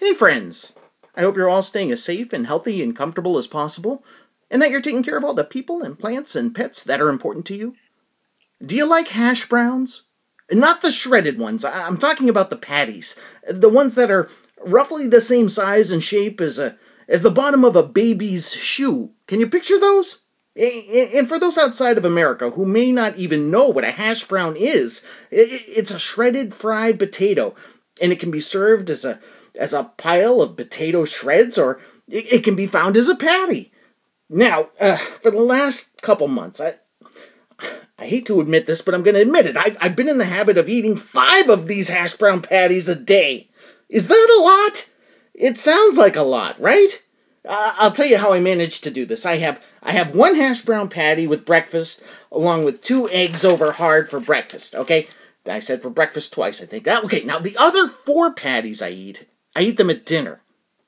Hey, friends! I hope you're all staying as safe and healthy and comfortable as possible, and that you're taking care of all the people and plants and pets that are important to you. Do you like hash browns? Not the shredded ones, I'm talking about the patties. The ones that are roughly the same size and shape as a as the bottom of a baby's shoe. Can you picture those? And for those outside of America who may not even know what a hash brown is, it's a shredded fried potato, and it can be served as a as a pile of potato shreds, or it, can be found as a patty. Now, uh, for the last couple months, I I hate to admit this, but I'm going to admit it. I, I've been in the habit of eating five of these hash brown patties a day. Is that a lot? It sounds like a lot, right? Uh, I'll tell you how I managed to do this. I have I have one hash brown patty with breakfast, along with two eggs over hard for breakfast. Okay, I said for breakfast twice. I think. Uh, Okay, now the other four patties I eat, I eat them at dinner.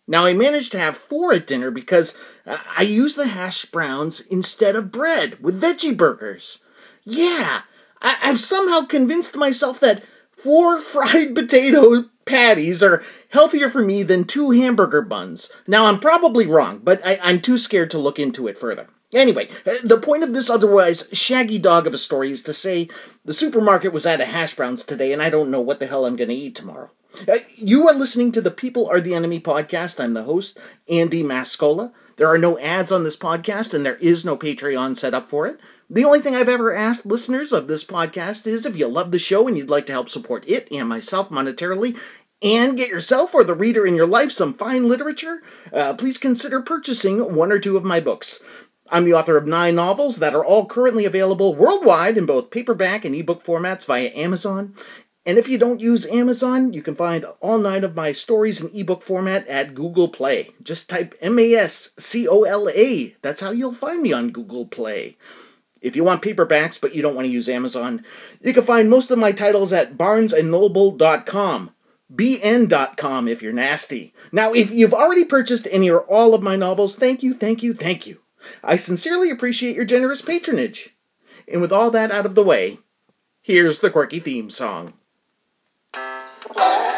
Now I managed to have four at dinner because I use the hash browns instead of bread with veggie burgers. Yeah, I- I've somehow convinced myself that four fried potato patties are healthier for me than two hamburger buns. Now, I'm probably wrong, but I- I'm too scared to look into it further. Anyway, the point of this otherwise shaggy dog of a story is to say the supermarket was out of hash browns today, and I don't know what the hell I'm going to eat tomorrow. Uh, you are listening to the People Are the Enemy podcast. I'm the host, Andy Mascola. There are no ads on this podcast, and there is no Patreon set up for it. The only thing I've ever asked listeners of this podcast is if you love the show and you'd like to help support it and myself monetarily, and get yourself or the reader in your life some fine literature, uh, please consider purchasing one or two of my books. I'm the author of nine novels that are all currently available worldwide in both paperback and ebook formats via Amazon. And if you don't use Amazon, you can find all nine of my stories in ebook format at Google Play. Just type M A S C O L A. That's how you'll find me on Google Play. If you want paperbacks but you don't want to use Amazon, you can find most of my titles at barnesandnoble.com. bn.com if you're nasty. Now, if you've already purchased any or all of my novels, thank you, thank you, thank you. I sincerely appreciate your generous patronage. And with all that out of the way, here's the quirky theme song. Bye.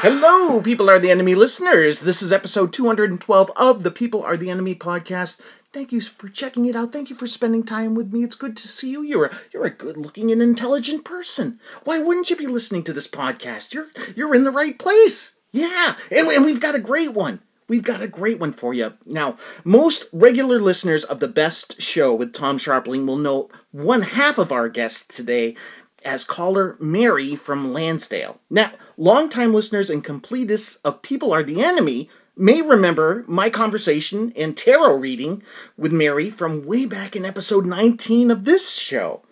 Hello, People Are the Enemy listeners. This is episode 212 of the People Are the Enemy podcast. Thank you for checking it out. Thank you for spending time with me. It's good to see you. You're a, you're a good-looking and intelligent person. Why wouldn't you be listening to this podcast? You're you're in the right place. Yeah, and, and we've got a great one. We've got a great one for you. Now, most regular listeners of the best show with Tom Scharpling will know one half of our guests today as caller Mary from Lansdale. Now, longtime listeners and completists of People Are the Enemy may remember my conversation and tarot reading with Mary from way back in episode 19 of this show.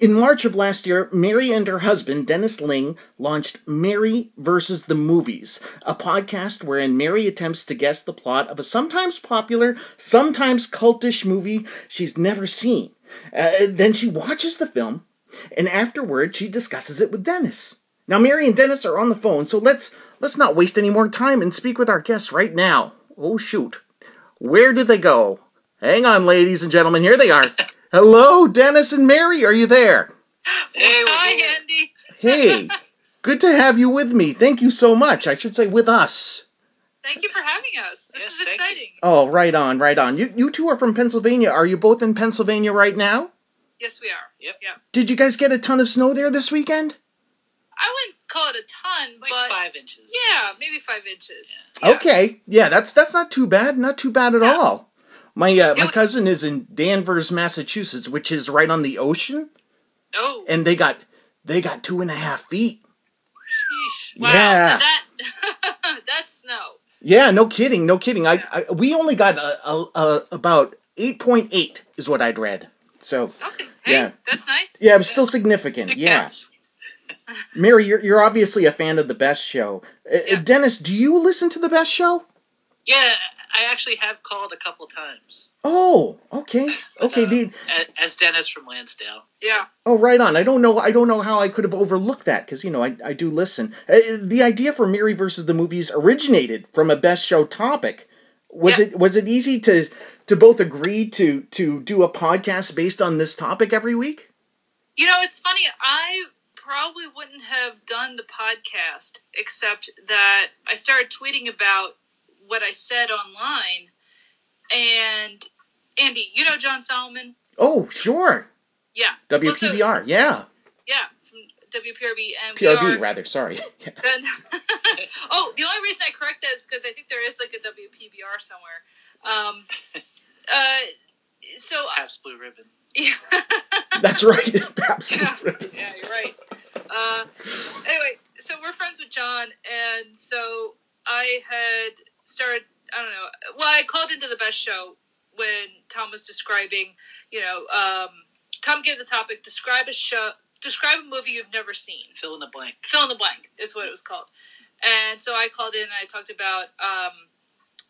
In March of last year, Mary and her husband, Dennis Ling, launched Mary versus the Movies, a podcast wherein Mary attempts to guess the plot of a sometimes popular, sometimes cultish movie she's never seen. Uh, then she watches the film, and afterward she discusses it with Dennis. Now, Mary and Dennis are on the phone, so let's let's not waste any more time and speak with our guests right now. Oh shoot, where did they go? Hang on, ladies and gentlemen, here they are. Hello, Dennis and Mary, are you there? Hey, Hi, here. Andy. Hey, good to have you with me. Thank you so much. I should say with us. Thank you for having us. This Yes, is exciting. Oh, right on, right on. You you two are from Pennsylvania. Are you both in Pennsylvania right now? Yes, we are. Yep. Yeah. Did you guys get a ton of snow there this weekend? I wouldn't call it a ton, Like but five inches. yeah, maybe five inches. Yeah. Okay, yeah, that's that's not too bad. Not too bad at Yeah. all. My uh, my wa- cousin is in Danvers, Massachusetts, which is right on the ocean, Oh, and they got they got two and a half feet. Sheesh. wow. yeah. That that's snow. Yeah, no kidding, no kidding. I, I we only got a, a, a, about eight point eight is what I'd read. So Okay. Hey, Yeah. that's nice. yeah, it was still significant. Yeah. Mary, you're you're obviously a fan of the Best Show. Uh, Yeah. Dennis, do you listen to the Best Show? Yeah, I actually have called a couple times. Oh, okay, okay. Uh, The, as Dennis from Lansdale. Yeah. oh, right on. I don't know. I don't know how I could have overlooked that because you know I I do listen. Uh, the idea for Mary versus the movies originated from a Best Show topic. Was Yeah. it was it easy to to both agree to to do a podcast based on this topic every week? You know, it's funny. I probably wouldn't have done the podcast except that I started tweeting about what I said online. And Andy, you know John Solomon? Oh, sure. Yeah. Well, so- yeah. Yeah, WPRB. And we PRB, are, rather, sorry. Then, oh, the only reason I correct that is because I think there is like a WPBR somewhere. Um, uh, so, Pabst Blue Ribbon. That's right. Perhaps. yeah, yeah, you're right. Uh, anyway, so we're friends with John, and so I had started. I don't know. Well, I called into the best show when Tom was describing. You know, um, Tom gave the topic: describe a show, describe a movie you've never seen. Fill in the blank. Fill in the blank is what it was called. And so I called in and I talked about um,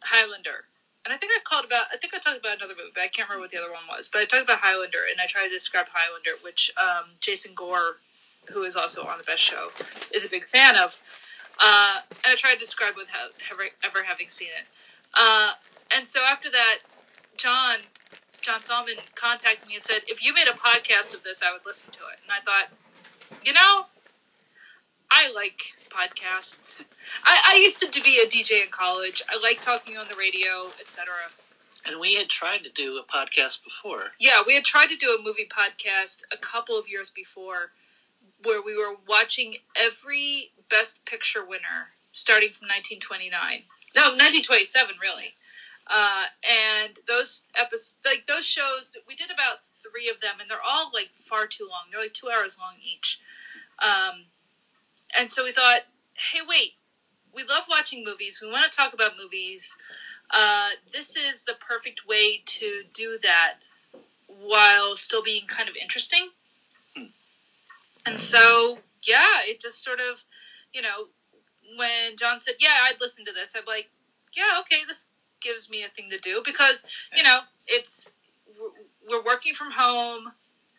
Highlander. And I think I called about, I think I talked about another movie, but I can't remember what the other one was. But I talked about Highlander and I tried to describe Highlander, which um, Jason Gore, who is also on the best show, is a big fan of. Uh, and I tried to describe without ever, ever having seen it. Uh, and so after that, John, John Solomon contacted me and said, if you made a podcast of this, I would listen to it. And I thought, you know, I like podcasts. I, I used to be a DJ in college. I like talking on the radio, etc. And we had tried to do a podcast before. Yeah, we had tried to do a movie podcast a couple of years before where we were watching every Best Picture winner starting from 1929. No, 1927, really. Uh, and those episodes, like those shows, we did about three of them, and they're all like far too long. They're like two hours long each. Um, and so we thought, hey, wait, we love watching movies. We want to talk about movies. Uh, this is the perfect way to do that while still being kind of interesting. And so, yeah, it just sort of, you know, when John said, yeah, I'd listen to this, I'm like, yeah, okay, this gives me a thing to do because, you know, it's, we're working from home.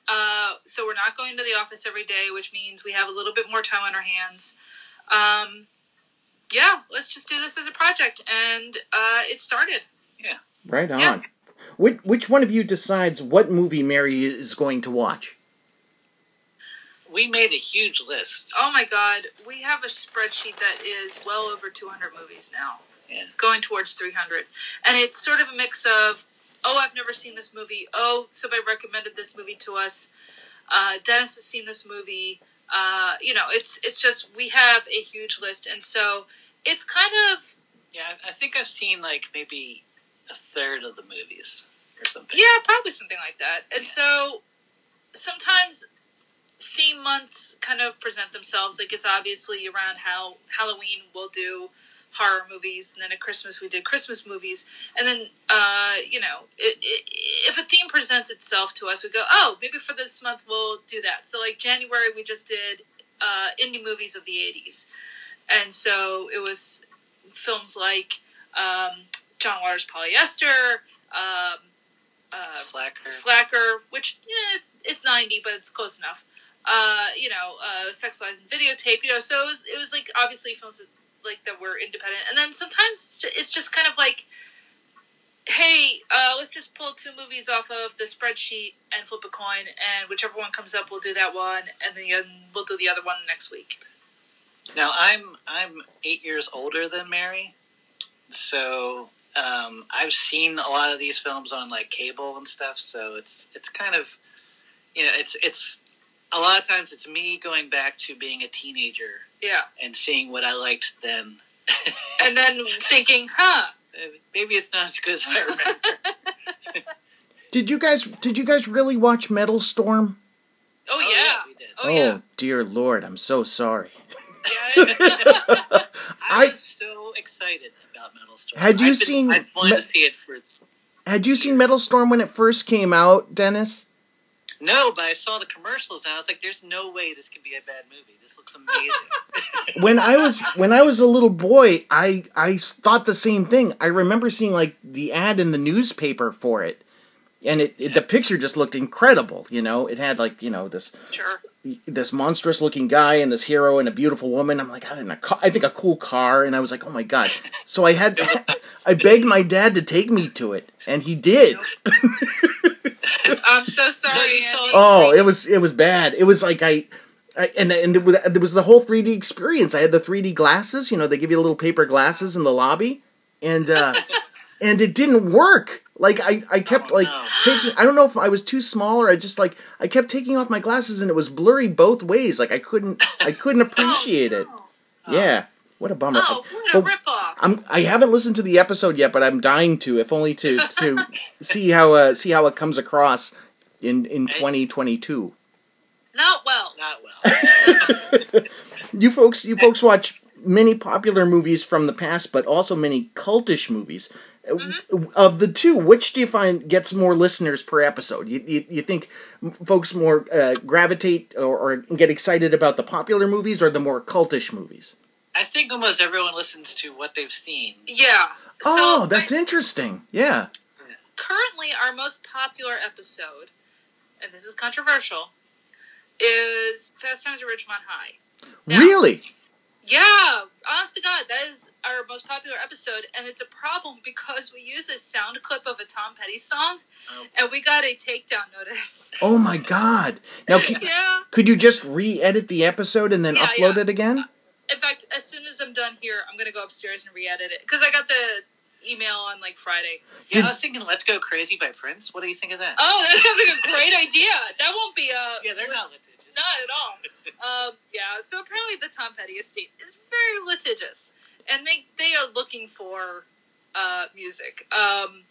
Uh, so we're not going to the office every day, which means we have a little bit more time on our hands. Um, yeah, let's just do this as a project, and uh, it started. Yeah right on. Yeah. Which, which one of you decides what movie Mary is going to watch? We made a huge list. Oh my God, we have a spreadsheet that is well over 200 movies now, Yeah. going towards 300, and it's sort of a mix of, oh, I've never seen this movie. Oh, somebody recommended this movie to us. Uh, Dennis has seen this movie. Uh, you know, it's it's just we have a huge list, and so it's kind of Yeah, I- think I've seen like maybe a third of the movies or something. Yeah, probably something like that. And so sometimes theme months kind of present themselves. Like it's obviously around how Halloween we'll do horror movies, and then at Christmas we did Christmas movies, and then uh, you know it, it, if a theme presents itself to us, we go, oh, maybe for this month we'll do that. So like January we just did uh, indie movies of the '80s, and so it was films like um, John Waters' Polyester. Um, uh, Slacker. Slacker, which yeah, it's it's ninety, but it's close enough. Uh, you know, uh, Sex Lies and Videotape. You know, so it was it was like obviously films that, like that we're independent, and then sometimes it's just kind of like, hey, uh, let's just pull two movies off of the spreadsheet and flip a coin, and whichever one comes up, we'll do that one, and then we'll do the other one next week. Now I'm I'm eight years older than Mary, so um, I've seen a lot of these films on like cable and stuff. So it's it's kind of you know it's it's a lot of times it's me going back to being a teenager Yeah, and seeing what I liked then. and then thinking, huh? Maybe it's not as good as I remember. Did you guys did you guys really watch Metal Storm? Oh, oh yeah. we did. Oh, yeah. Oh, dear lord, I'm so sorry. Yeah, I I- was so excited about Metal Storm. Had you I've been- seen I've wanted Me- to see it for. Had you seen Metal Storm when it first came out, Dennis? No, but I saw the commercials and I was like, "There's no way this can be a bad movie. This looks amazing." when I was when I was a little boy, I I thought the same thing. I remember seeing like the ad in the newspaper for it, and it, it the picture just looked incredible. You know, it had like you know this Sure. this monstrous looking guy and this hero and a beautiful woman. I'm like, I, ca- I think a cool car, and I was like, oh my god. So I had I begged my dad to take me to it, and he did. I'm so sorry, Andy. Oh, it was it was bad. It was like I. I, and and it was, there was the whole 3D experience. I had the 3D glasses. You know, they give you little paper glasses in the lobby, and uh, and it didn't work. Like I, I kept Oh, like no. taking. I don't know if I was too small or I just like I kept taking off my glasses and it was blurry both ways. Like I couldn't I couldn't appreciate it. Yeah, what a bummer. Oh, what a But ripoff. I'm I haven't listened to the episode yet, but I'm dying to, if only to to see how uh, see how it comes across in in 2022. Not well. Not well. You folks, you folks watch many popular movies from the past, but also many cultish movies. Uh, Of the two, which do you find gets more listeners per episode? You, you, you think folks more uh, gravitate or, or get excited about the popular movies or the more cultish movies? I think almost everyone listens to what they've seen. Yeah. oh, so that's I- interesting. Yeah. currently our most popular episode, and this is controversial, is Fast Times at Ridgemont High. Now- Really? Yeah, honest to God, that is our most popular episode, and it's a problem because we use a sound clip of a Tom Petty song, Oh. and we got a takedown notice. Oh my God! Now, c- yeah. could you just re-edit the episode and then Yeah, upload yeah. it again? In fact, as soon as I'm done here, I'm gonna go upstairs and re-edit it because I got the email on like Friday. Yeah, Did- I was thinking "Let's Go Crazy" by Prince. What do you think of that? Oh, that sounds like a great idea. That won't be a yeah, they're not litigious. Not at all. um, yeah, so apparently the Tom Petty estate is very litigious, and they they are looking for uh, music. Um,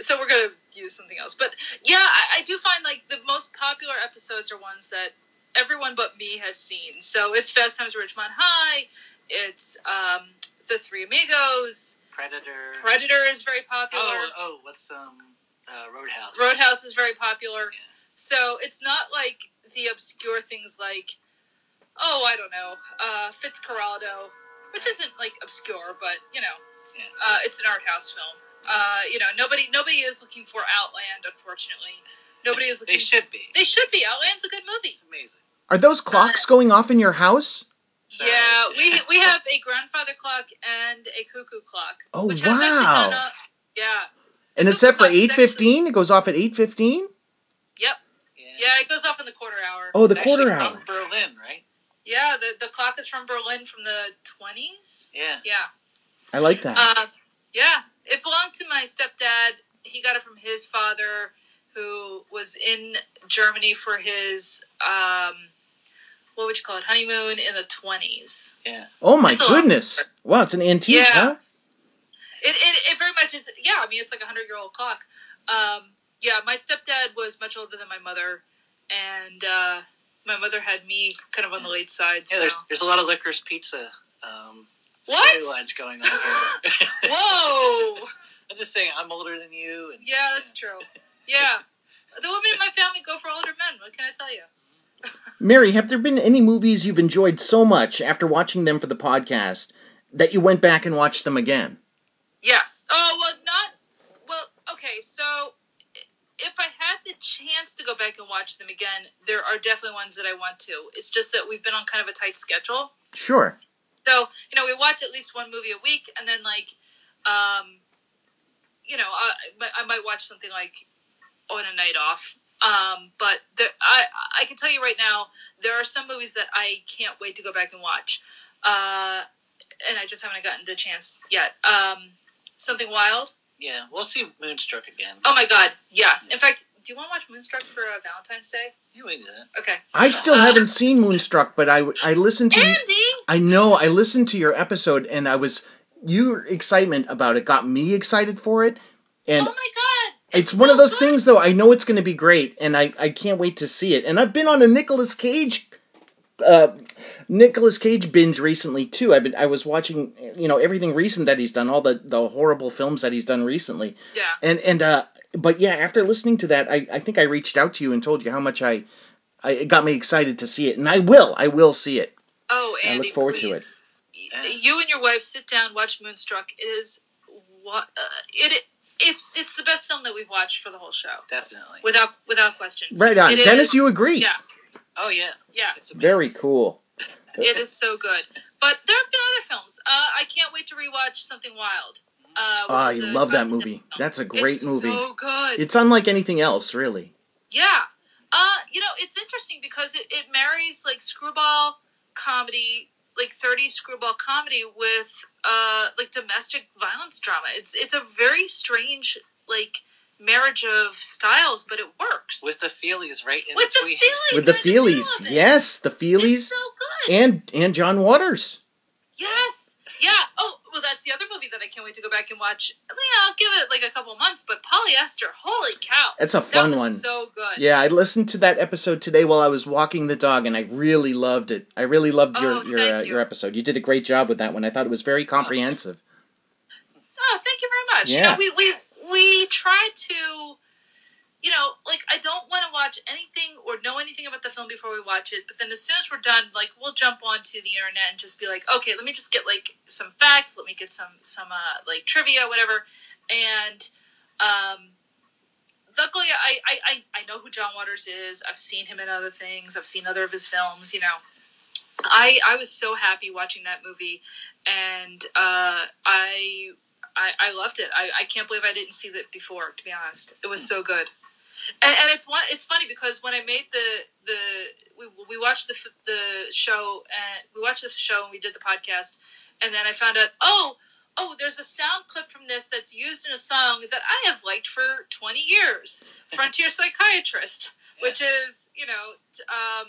so we're gonna use something else. But yeah, I, I do find like the most popular episodes are ones that everyone but me has seen. So it's Fast Times at Ridgemont High. It's um, the Three Amigos. Predator. Predator is very popular. Oh, oh, what's um, uh, Roadhouse? Roadhouse is very popular. Yeah. So it's not like the obscure things like, oh, I don't know, uh, Fitzcarraldo, which isn't like obscure, but you know, Yeah. uh, it's an art house film. Uh, you know, nobody nobody is looking for Outland, unfortunately. Nobody is looking. They should be. They should be. Outland's a good movie. It's amazing. Are those clocks going off in your house? So- yeah, we we have a grandfather clock and a cuckoo clock. Oh, which has actually wow. gone up. Yeah. And it's set for Cuckoo eight clock's actually- fifteen. It goes off at eight fifteen. Yep. Yeah. Yeah, it goes off in the quarter hour. Oh, the It's actually quarter from hour. Berlin, right? Yeah, the the clock is from Berlin from the twenties. Yeah. Yeah. I like that. Uh, yeah, it belonged to my stepdad. He got it from his father, who was in Germany for his um, what would you call it, honeymoon in the twenties. Yeah. oh my it's goodness! Wow, it's an antique, Yeah. huh? It, it it very much is. Yeah, I mean it's like a hundred year old clock. Um, yeah, my stepdad was much older than my mother, and uh, my mother had me kind of on the late side. Yeah, so. there's there's a lot of licorice pizza. Um, What? storylines going on here? Whoa! I'm just saying, I'm older than you. And, Yeah, that's true. Yeah, the women in my family go for older men. What can I tell you? Mary, have there been any movies you've enjoyed so much after watching them for the podcast that you went back and watched them again? Yes. Oh well, not well. Okay, so i- if I had the chance to go back and watch them again, there are definitely ones that I want to. It's just that we've been on kind of a tight schedule, Sure. so you know we watch at least one movie a week, and then like, um, you know, I, I might watch something like on a night off. Um, but there, I I can tell you right now, there are some movies that I can't wait to go back and watch, uh, and I just haven't gotten the chance yet. Um, something wild. Yeah, we'll see Moonstruck again. Oh my god, yes. In fact, do you want to watch Moonstruck for uh, Valentine's Day? Yeah, we do that. Okay. I still Uh, haven't seen Moonstruck, but I I listened to. Andy! I know I listened to your episode, and I was your excitement about it got me excited for it, and oh my god! It's, one so of those good. things, though. I know it's going to be great, and I, I can't wait to see it. And I've been on a Nicolas Cage uh, Nicolas Cage binge recently too. I've been I was watching you know everything recent that he's done, all the the horrible films that he's done recently, Yeah. and and uh, but yeah, after listening to that, I I think I reached out to you and told you how much I, I it got me excited to see it, and I will I will see it. Oh, Andy, I look forward to please. Yeah. Y- You and your wife sit down, watch Moonstruck. It is what uh, it it's it's the best film that we've watched for the whole show, Definitely. without without question. Right on, It Dennis. is- you agree? Yeah, Oh yeah. yeah, It's amazing. Very cool. it is so good. But there have been other films. Uh, I can't wait to rewatch Something Wild. Uh, which Oh, I love that movie. Film. That's a great it's movie. So good. It's unlike anything else, really. Yeah. Uh, you know, it's interesting because it, it marries like screwball comedy, like 30s screwball comedy with uh like domestic violence drama. It's it's a very strange like marriage of styles, but it works. With the feelies right in With the feelies With the right in middle Feelies, of it. yes, the It's Feelies, so good. and and John Waters. yes. Yeah. Oh, well, that's the other movie that I can't wait to go back and watch. Yeah, I'll give it like a couple months, but Polyester, holy cow. That's a that fun was one. so good. Yeah, I listened to that episode today while I was walking the dog, and I really loved it. I really loved your Oh, your uh, you. your episode. You did a great job with that one. I thought it was very comprehensive. Oh, thank you very much. Yeah. You know, we we we try to, you know, like I don't want to watch anything or know anything about the film before we watch it. But then as soon as we're done, like we'll jump onto the internet and just be like, okay, let me just get like some facts. Let me get some some uh, like trivia, whatever. And um, luckily, I, I I I know who John Waters is. I've seen him in other things. I've seen other of his films. You know. I, I was so happy watching that movie, and uh, I I, I loved it. I, I can't believe I didn't see that before. To be honest, it was so good. And, and it's one. It's funny because when I made the the we, we watched the the show and we watched the show and we did the podcast, and then I found out oh oh there's a sound clip from this that's used in a song that I have liked for twenty years, Frontier Psychiatrist, which is you know um,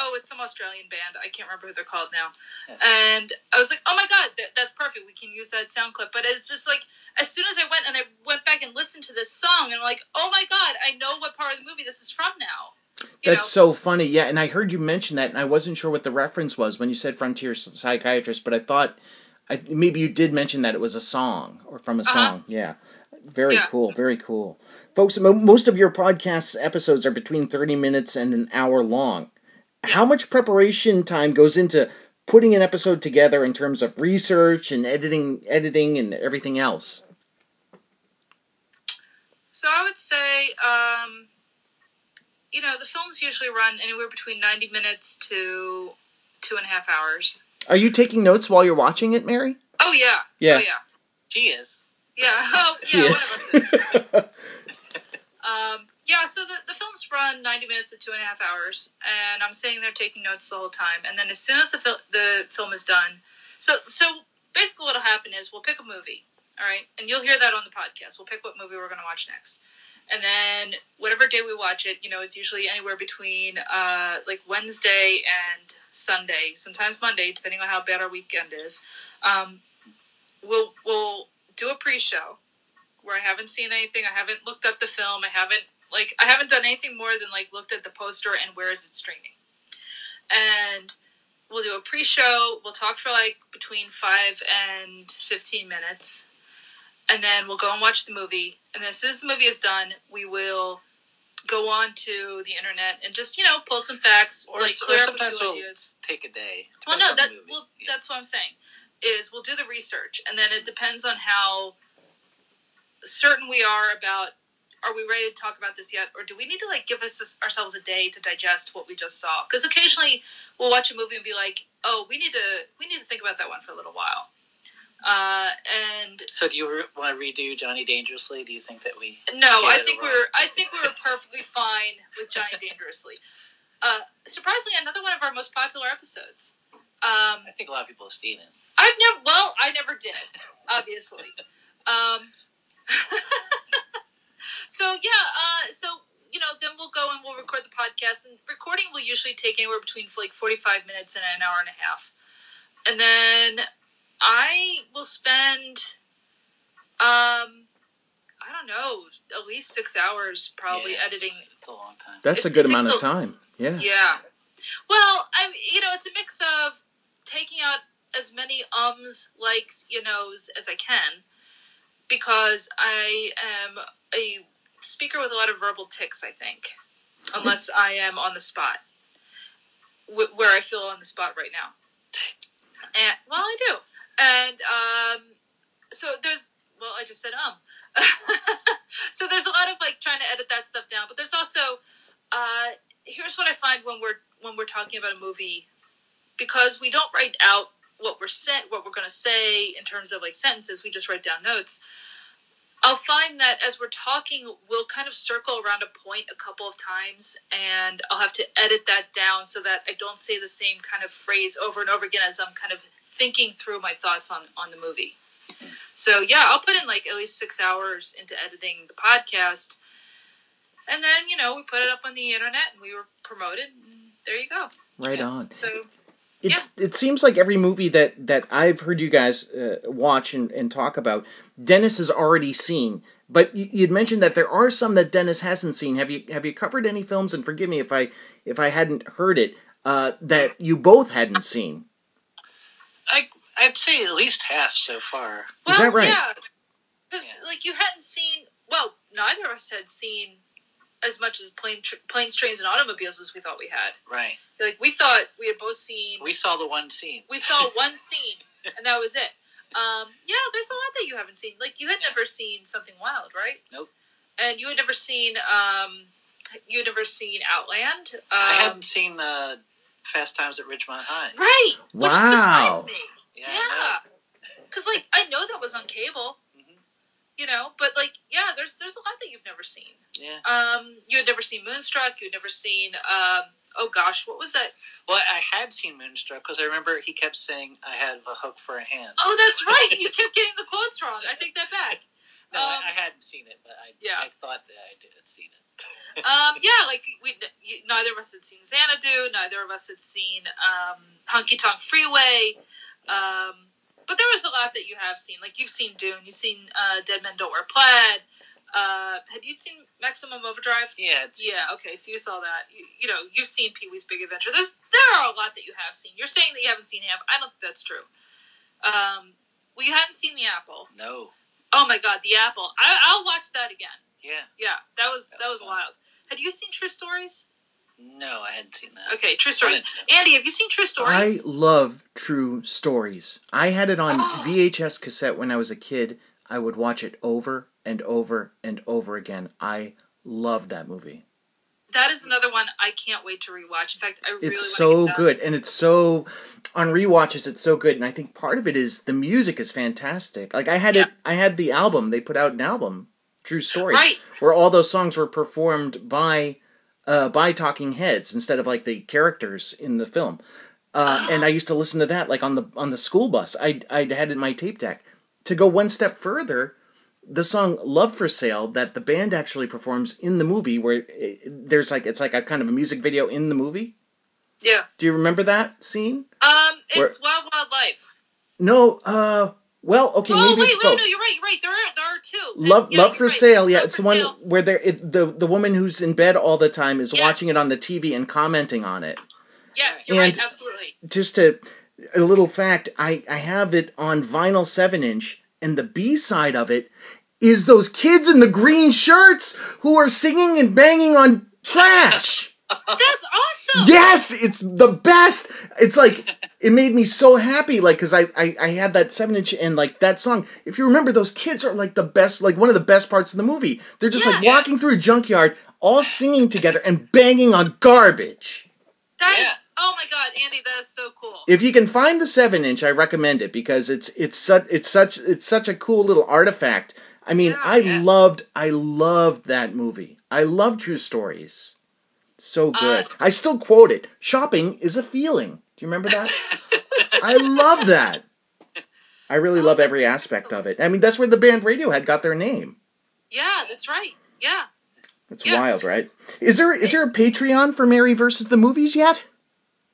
oh it's some Australian band I can't remember who they're called now, and I was like oh my god that, that's perfect we can use that sound clip, but it's just like as soon as I went and I went back and listened to this song, and I'm like, oh my god, I know what part of the movie this is from now. You That's so funny. Yeah, and I heard you mention that, and I wasn't sure what the reference was when you said Frontier Psychiatrist, but I thought I, maybe you did mention that it was a song or from a Uh-huh. song. Yeah. Very Yeah. cool. Very cool. Folks, most of your podcast episodes are between 30 minutes and an hour long. How much preparation time goes into putting an episode together in terms of research and editing editing and everything else? So I would say, um, you know, the films usually run anywhere between 90 minutes to two and a half hours. Are you taking notes while you're watching it, Mary? Oh yeah, Yeah. oh yeah, She is. yeah. Oh yeah. She one of is. us is. Um, yeah, so the, the films run 90 minutes to two and a half hours, and I'm sitting there taking notes the whole time. And then as soon as the, fil- the film is done, so so basically what'll happen is we'll pick a movie, all right? And you'll hear that on the podcast. We'll pick what movie we're going to watch next. And then whatever day we watch it, you know, it's usually anywhere between uh, like Wednesday and Sunday, sometimes Monday, depending on how bad our weekend is. Um, we'll we'll do a pre-show where I haven't seen anything. I haven't looked up the film. I haven't like I haven't done anything more than like looked at the poster and where is it streaming. And we'll do a pre-show. We'll talk for like between five and fifteen minutes, and then we'll go and watch the movie. And then as soon as the movie is done, we will go on to the internet and just you know pull some facts, Or, like or clear up a sometimes few we'll ideas. take a day. Well, no, that well, Yeah. that's what I'm saying. Is we'll do the research, and then it depends on how certain we are about. Are we ready to talk about this yet, or do we need to like give us ourselves a day to digest what we just saw? Because occasionally we'll watch a movie and be like, "Oh, we need to we need to think about that one for a little while." Uh, and So do you re- want to redo Johnny Dangerously? Do you think that we? no, I think we're I think we were perfectly fine with Johnny Dangerously. Uh, surprisingly, another one of our most popular episodes. Um, I think a lot of people have seen it. I've never. Well, I never did, obviously. Um, so yeah. Uh, so you know, then we'll go and we'll record the podcast, and recording will usually take anywhere between like forty-five minutes and an hour and a half, and then I will spend. Um, I don't know, at least six hours probably Yeah, editing. It's, it's a long time. That's a good amount of time. Yeah. Yeah, Well, I you know it's a mix of taking out as many ums, likes, you knows as I can, because I am a speaker with a lot of verbal tics. I think, unless I am on the spot, wh- where I feel on the spot right now. And well, I do, and um, so there's well, I just said um. so there's a lot of like trying to edit that stuff down, but there's also uh, here's what I find when we're when we're talking about a movie because we don't write out what we're sent what we're going to say in terms of like sentences we just write down notes i'll find that as we're talking we'll kind of circle around a point a couple of times and i'll have to edit that down so that i don't say the same kind of phrase over and over again as i'm kind of thinking through my thoughts on on the movie so yeah i'll put in like at least six hours into editing the podcast and then you know we put it up on the internet and we were promoted and there you go Right Yeah. on. so It's it seems like every movie that that I've heard you guys uh, watch and, and talk about, Dennis has already seen. But you, you'd mentioned that there are some that Dennis hasn't seen. Have you have you covered any films? And forgive me if I if I hadn't heard it uh, that you both hadn't seen. I I'd say at least half so far. Is that right? Yeah, because Yeah. like you hadn't seen. Well, neither of us had seen as much as plane, tr- planes, trains, and automobiles as we thought we had. Right. Like we thought we had both seen. We saw the one scene. we saw one scene, and that was it. Um, yeah, there's a lot that you haven't seen. Like you had Yeah. never seen something wild, right? Nope. And you had never seen. Um, you had never seen Outland. Um, I hadn't seen uh, Fast Times at Ridgemont High. Right. Which Wow. surprised me. Yeah. I Yeah. Because like I know that was on cable. Mhm. You know, but like yeah, there's there's a lot that you've never seen. Yeah. Um, you had never seen Moonstruck. You had never seen. Um, oh gosh, what was that? Well, I had seen Moonstruck because I remember he kept saying I have a hook for a hand. Oh, that's right. you kept getting the quotes wrong. I take that back. no, um, I, I hadn't seen it, but I, Yeah. I thought that I did seen it. Um, yeah, like we neither of us had seen Xanadu. Neither of us had seen um, Honky Tonk Freeway. Um, but there was a lot that you have seen. Like you've seen Dune. You've seen uh, Dead Men Don't Wear Plaid. Uh, had you seen Maximum Overdrive? Yeah. Yeah, okay, so you saw that. You, you know, you've seen Pee Wee's Big Adventure. There's there are a lot that you have seen. You're saying that you haven't seen Ham. I don't think that's true. Um, well, you hadn't seen The Apple. No. Oh my God, The Apple. I, I'll watch that again. Yeah. Yeah, that was that, That was, was wild. Had you seen True Stories? No, I hadn't seen that. Okay, True Stories. Andy, have you seen True Stories? I love true stories. I had it on Oh. VHS cassette when I was a kid. I would watch it over and over and over again. I love that movie. that is another one I can't wait to rewatch. In fact, I really It's so good, and it's so on rewatches. It's so good, and I think part of it is the music is fantastic. Like I had it, I had the album. They put out an album, True Stories, Right. where all those songs were performed by uh, by Talking Heads instead of like the characters in the film. Uh, and I used to listen to that like on the on the school bus. I I had it in my tape deck. To go one step further, the song "Love for Sale" that the band actually performs in the movie, where there's like it's like a kind of a music video in the movie. Yeah. Do you remember that scene? Um, it's Wild Wild Life. No. Uh. Well, okay, oh maybe wait, it's wait, both. no, you're right. You're right. There are there are two. Love, Yeah, love for right. sale. Yeah, Love it's the one Sale. where there it, the the woman who's in bed all the time is Yes. watching it on the TV and commenting on it. Yes, you're And- right. Absolutely. Just to a little fact, I I have it on vinyl seven inch, and the B side of it is those kids in the green shirts who are singing and banging on trash. That's awesome. Yes, it's the best. It's like it made me so happy, like because I, I I had that seven inch and like that song. If you remember, those kids are like the best, like one of the best parts of the movie. They're just like walking through a junkyard, all singing together and banging on garbage. That is. Yeah. Oh my God, Andy, that is so cool. If you can find the seven inch, I recommend it because it's it's such it's such it's such a cool little artifact. I mean, Yeah, I yeah. loved I loved that movie. I love True Stories. So good. Uh, I still quote it. Shopping is a feeling. Do you remember that? I love that. I really Oh, love every aspect of it. I mean, that's where the band Radiohead got their name. yeah, that's right. Yeah. That's Yeah. wild, right? Is there is there a Patreon for Mary versus the movies yet?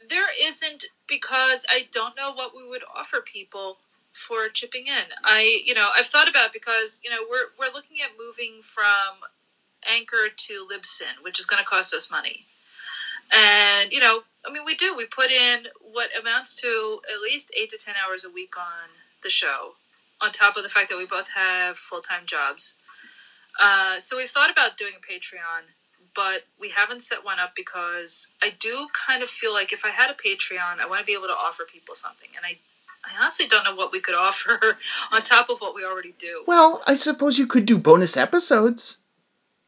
There isn't because I don't know what we would offer people for chipping in. I, you know, I've thought about because you know we're we're looking at moving from Anchor to Libsyn, which is going to cost us money. And you know, I mean, we do. We put in what amounts to at least eight to ten hours a week on the show, on top of the fact that we both have full time jobs. Uh, so we've thought about doing a Patreon, but we haven't set one up because I do kind of feel like if I had a Patreon, I want to be able to offer people something, and I. I honestly don't know what we could offer on top of what we already do. Well, I suppose you could do bonus episodes.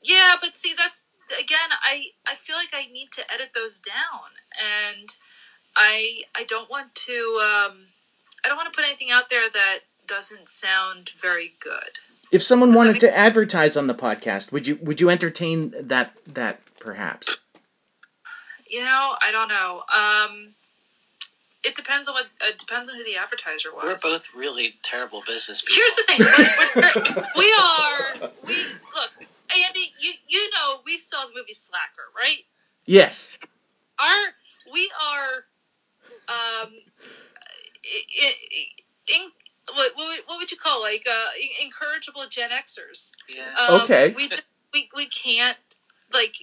Yeah, but see, that's again. I I feel like I need to edit those down, and I I don't want to. Um, I don't want to put anything out there that doesn't sound very good. If someone wanted make- to advertise on the podcast, would you would you entertain that that perhaps? You know, I don't know. Um, it depends on what. It depends on who the advertiser was. We're both really terrible business people. Here's the thing. We're, we're, we look, Andy. You you know we saw the movie Slacker, right? Yes. Our we are. Um, i- i- in, what, what would- what would you call like uh, incorrigible Gen Xers? Yeah. Um, Okay. We just, we we can't like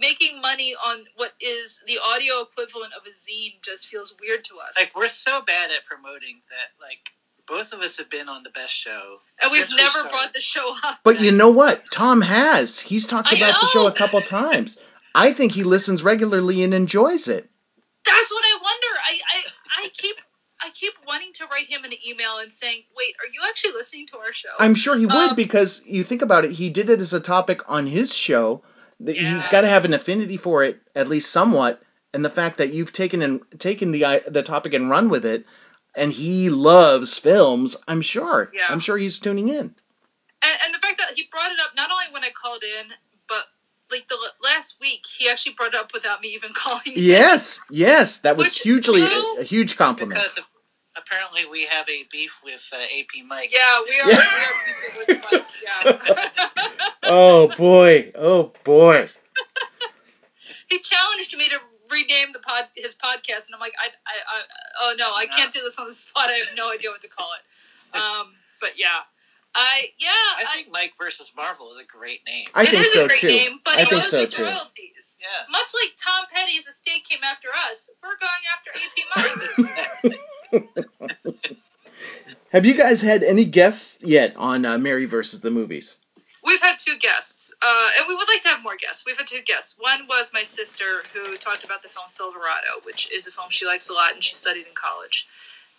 making money on what is the audio equivalent of a zine just feels weird to us. Like we're so bad at promoting that. Like both of us have been on the best show, and we've since we never brought the show up. But you know what? Tom has. He's talked about the show a couple times. I think he listens regularly and enjoys it. That's what I wonder. I, I I keep I keep wanting to write him an email and saying, "Wait, are you actually listening to our show?" I'm sure he would Um, because you think about it, he did it as a topic on his show. That He's Yeah. got to have an affinity for it at least somewhat, and the fact that you've taken and taken the uh, the topic and run with it, and he loves films. I'm sure. Yeah. I'm sure he's tuning in. and, and the fact that he brought it up not only when I called in, but like the last week, he actually brought it up without me even calling. in. Yes, yes, that was hugely a, a huge compliment. because of, apparently we have a beef with uh, AP Mike. Yeah, we are. Yeah. We are with Mike. Yeah. oh boy, oh boy. he challenged me to rename the pod his podcast, and I'm like, I, I, I oh no, I can't do this on the spot. I have no idea what to call it. Um, but yeah, I yeah, I I, think Mike versus Marvel is a great name. I it think is so a great too. name, but I he think owes so his too. royalties. Yeah. Much like Tom Petty's estate came after us, we're going after AP Mike. Have you guys had any guests yet on uh, Mary versus the movies? We've had two guests, uh, and we would like to have more guests. We've had two guests. One was my sister, who talked about the film Silverado, which is a film she likes a lot and she studied in college.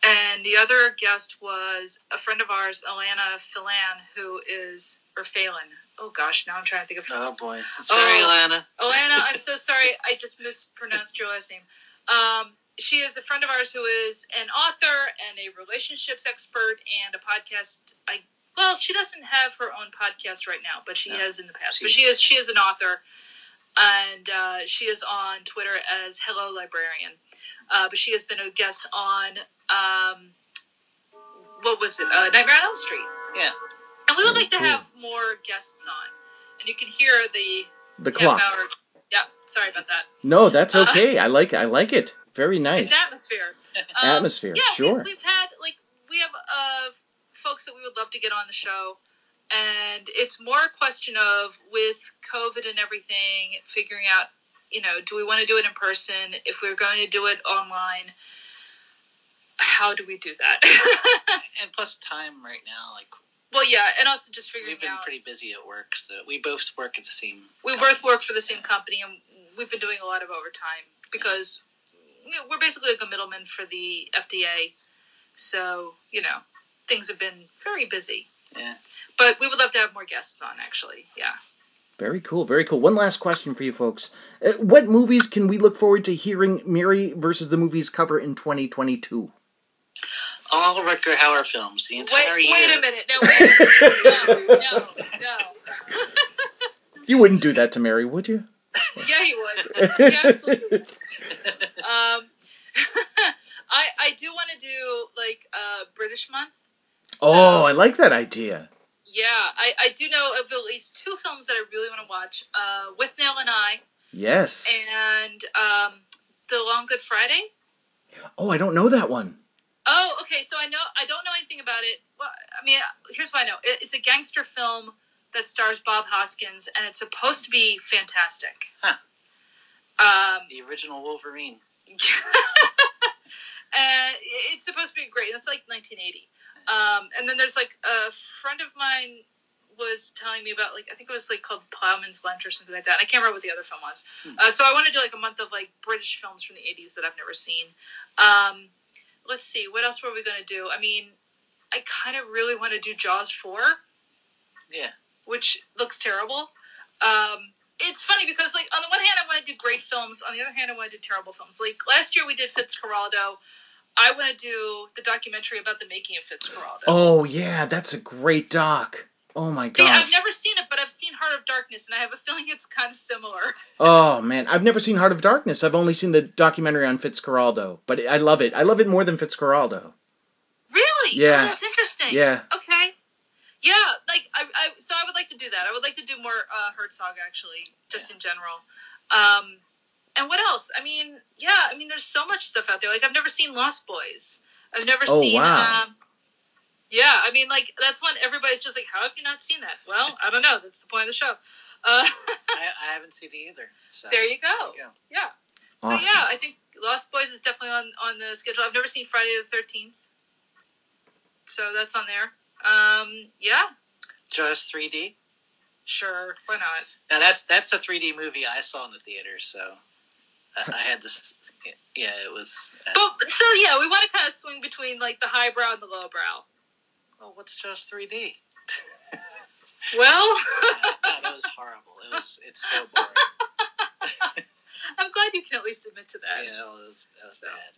And the other guest was a friend of ours, Alana Phelan, who is, or Phelan. Oh gosh, now I'm trying to think of. Oh boy. Sorry, Oh. Lana. Alana, I'm so sorry. I just mispronounced your last name. Um, she is a friend of ours who is an author and a relationships expert and a podcast. I well, she doesn't have her own podcast right now, but she No. has in the past. She- But she is she is an author, and uh, she is on Twitter as Hello Librarian. Uh, but she has been a guest on um, what was it? Uh, Nightmare on Elm Street. Yeah. And we would Very like to have more guests on, and you can hear the The clock. hour. Yeah, sorry about that. No, that's Uh, okay. I like I like it. Very nice. It's atmosphere. Um, Atmosphere, Yeah, sure. We, we've had like we have uh, folks that we would love to get on the show, and it's more a question of with COVID and everything, figuring out you know, do we want to do it in person? If we're going to do it online, how do we do that? And plus time right now, like well, yeah, and also just figuring out we've been out. pretty busy at work, so we both work at the same. we company. both work for the same company and we've been doing a lot of overtime because you know, we're basically like a middleman for the FDA. So, you know, things have been very busy. Yeah. But we would love to have more guests on, actually. Yeah. Very cool, very cool. One last question for you folks. Uh, what movies can we look forward to hearing Mary versus the movies cover in 2022? All Rutger Hauer films, the Wait, year. wait a minute. No, wait. no, no, no. You wouldn't do that to Mary, would you? Yeah, he would. Yeah, absolutely. Um, I I do want to do like uh, British month. So- oh, I like that idea. Yeah, I, I do know of at least two films that I really want to watch. Uh, Withnail and I, Yes. and um, The Long Good Friday. Oh, I don't know that one. Oh, okay. So I know I don't know anything about it. Well, I mean, here's what I know. It, it's a gangster film that stars Bob Hoskins, and it's supposed to be fantastic. Huh. Um, The original Wolverine. and it's supposed to be great. It's like 1980. Um, and then there's like a friend of mine was telling me about like I think it was like called Ploughman's Lunch or something like that. And I can't remember what the other film was. Hmm. Uh, so I want to do like a month of like British films from the 80s that I've never seen. Um, let's see, what else were we going to do? I mean, I kind of really want to do Jaws 4 Yeah. which looks terrible. Um, it's funny because, like, on the one hand, I want to do great films. On the other hand, I want to do terrible films. Like last year, we did Fitzcarraldo. I want to do the documentary about the making of Fitzcarraldo. Oh yeah, that's a great doc. Oh my god. See. I've never seen it, but I've seen Heart of Darkness, and I have a feeling it's kind of similar. Oh man, I've never seen Heart of Darkness. I've only seen the documentary on Fitzcarraldo, but I love it. I love it more than Fitzcarraldo. Really? Oh, yeah. Oh, that's interesting. Yeah. Okay. Yeah, like I, I, so I would like to do that. I would like to do more uh, Herzog actually, just in general. Um, and what else? I mean, yeah, I mean, there's so much stuff out there. Like I've never seen Lost Boys. I've never Oh, seen. wow. Um, yeah, I mean, like that's one everybody's just like, how have you not seen that? Well, I don't know. That's the point of the show. Uh, I, I haven't seen it either. So there you go. there you go. Yeah. So yeah, I think Lost Boys is definitely on on the schedule. I've never seen Friday the Thirteenth, so that's on there. Um, yeah, Jaws 3D. sure, why not? Now that's that's a 3D movie I saw in the theater. So I, I had this. Yeah, it was. Uh, But so yeah, we want to kind of swing between like the highbrow and the lowbrow. Well, what's Jaws 3D? Well, God, it was horrible. It was. It's so boring. I'm glad you can at least admit to that. Yeah, it was, it was So. bad.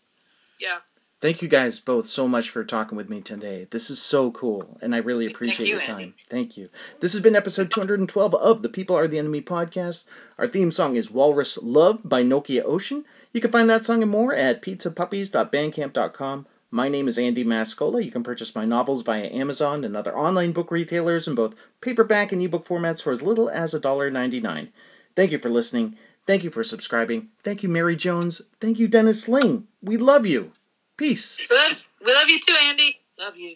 Yeah. Thank you guys both so much for talking with me today. This is so cool, and I really appreciate you, your time. Andy. Thank you. This has been episode 212 of the People Are the Enemy podcast. Our theme song is Walrus Love by Nokia Ocean. You can find that song and more at pizzapuppies.bandcamp.com. My name is Andy Mascola. You can purchase my novels via Amazon and other online book retailers in both paperback and ebook formats for as little as $1.99. Thank you for listening. Thank you for subscribing. Thank you, Mary Jones. Thank you, Dennis Sling. We love you. Peace. We love, we love you too, Andy. Love you.